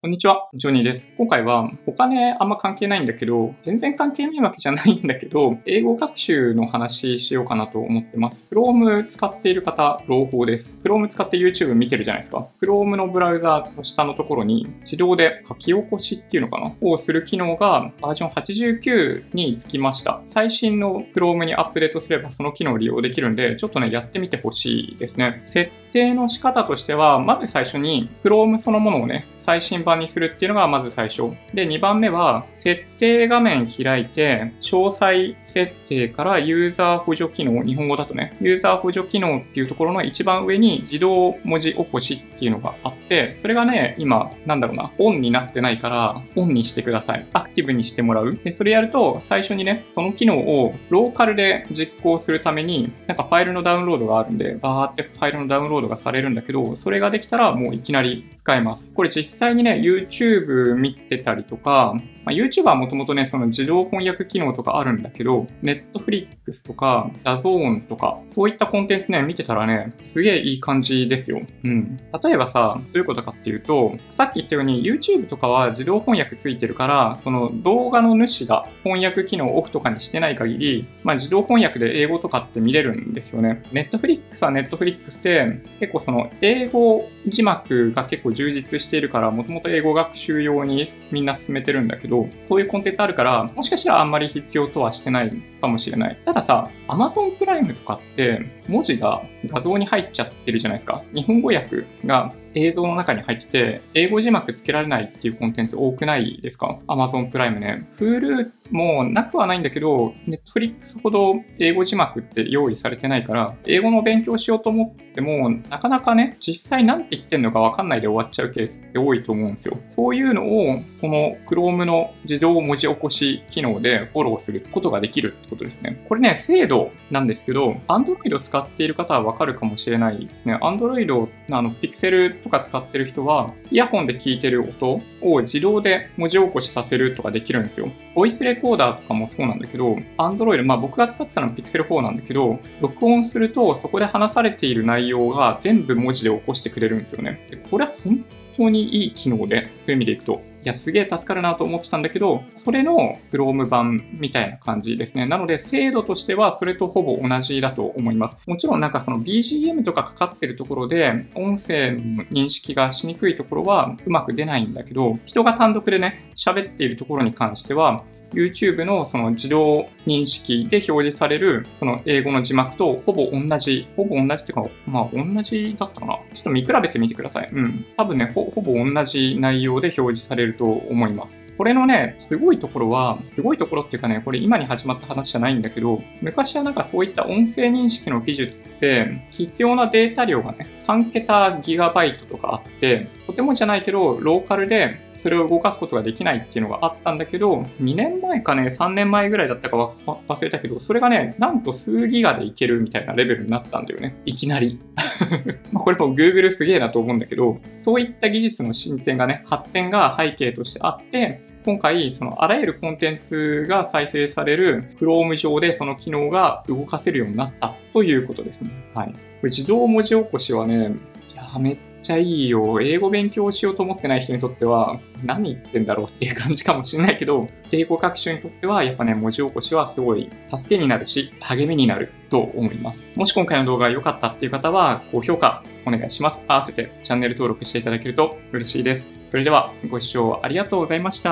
こんにちは、ジョニーです。今回はお金あんま関係ないんだけど、全然関係ないわけじゃないんだけど、英語学習の話しようかなと思ってます。Chrome 使っている方、朗報です。Chrome 使って YouTube 見てるじゃないですか。Chrome のブラウザーの下のところに自動で書き起こしっていうのかな？をする機能がバージョン89につきました。最新の Chrome にアップデートすればその機能を利用できるんで、ちょっとね、やってみてほしいですね。設定の仕方としては、まず最初に Chrome そのものをね、最新版にするっていうのがまず最初。で、2番目は、設定画面開いて、詳細設定からユーザー補助機能、日本語だとね、ユーザー補助機能っていうところの一番上に自動文字起こしっていうのがあって、それがね、今、なんだろうな、オンになってないから、オンにしてください。アクティブにしてもらう。で、それやると、最初にね、その機能をローカルで実行するために、なんかファイルのダウンロードがあるんで、バーってファイルのダウンロードがされるんだけど、それができたらもういきなり使えます。これ実際にね、YouTube 見てたりとか、まあ、YouTube はもともとね、その自動翻訳機能とかあるんだけど、Netflix とか DAZN とか、そういったコンテンツね、見てたらね、すげえいい感じですよ。うん。例えばさ、どういうことかっていうと、さっき言ったように YouTube とかは自動翻訳ついてるから、その動画の主が翻訳機能をオフとかにしてない限り、まあ、自動翻訳で英語とかって見れるんですよね。Netflix は Netflix で、結構その英語字幕が結構充実しているから、もともと英語学習用にみんな進めてるんだけど、そういうコンテンツあるから、もしかしたらあんまり必要とはしてないかもしれない。たださ、Amazon プライムとかって文字が画像に入っちゃってるじゃないですか。日本語訳が映像の中に入ってて、英語字幕つけられないっていうコンテンツ多くないですか ?Amazon プライムね。Hulu もなくはないんだけど、Netflix ほど英語字幕って用意されてないから、英語の勉強しようと思っても、なかなかね、実際何て言ってんのかわかんないで終わっちゃうケースって多いと思うんですよ。そういうのを、この Chrome の自動文字起こし機能でフォローすることができるってことですね。これね、精度なんですけど、Android 使っている方はわかるかもしれないですね。Android の、あの、Pixel とか使ってる人は、イヤホンで聞いてる音を自動で文字起こしさせるとかできるんですよ。ボイスレコーダーとかもそうなんだけど、Android、まあ僕が使ったのは Pixel 4なんだけど、録音するとそこで話されている内容が全部文字で起こしてくれるんですよね。でこれは本当にいい機能で、そういう意味でいくと。いや、すげえ助かるなと思ってたんだけど、それの Chrome 版みたいな感じですね。なので、精度としてはそれとほぼ同じだと思います。もちろんなんかその BGM とかかかってるところで、音声の認識がしにくいところはうまく出ないんだけど、人が単独でね、喋っているところに関しては、YouTube のその自動認識で表示されるその英語の字幕とほぼ同じ、ほぼ同じっていうか、まあ同じだったかな。ちょっと見比べてみてください。うん。多分ねほ、ほぼ同じ内容で表示されると思います。これのね、すごいところは、すごいところっていうかね、これ今に始まった話じゃないんだけど、昔はなんかそういった音声認識の技術って必要なデータ量がね、3桁ギガバイトとかあって、とてもじゃないけど、ローカルでそれを動かすことができないっていうのがあったんだけど、2年前かね、3年前ぐらいだったか忘れたけど、それがね、なんと数ギガでいけるみたいなレベルになったんだよね。いきなり。まこれも Google すげえなと思うんだけど、そういった技術の進展がね、発展が背景としてあって、今回、そのあらゆるコンテンツが再生される Chrome 上でその機能が動かせるようになったということですね。はい。これ自動文字起こしはね、いや、めっちゃいいよ。英語勉強しようと思ってない人にとっては、何言ってんだろうっていう感じかもしれないけど、英語学習にとっては、やっぱね、文字起こしはすごい助けになるし、励みになると思います。もし今回の動画が良かったっていう方は、高評価お願いします。合わせてチャンネル登録していただけると嬉しいです。それでは、ご視聴ありがとうございました。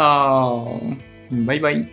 バイバイ。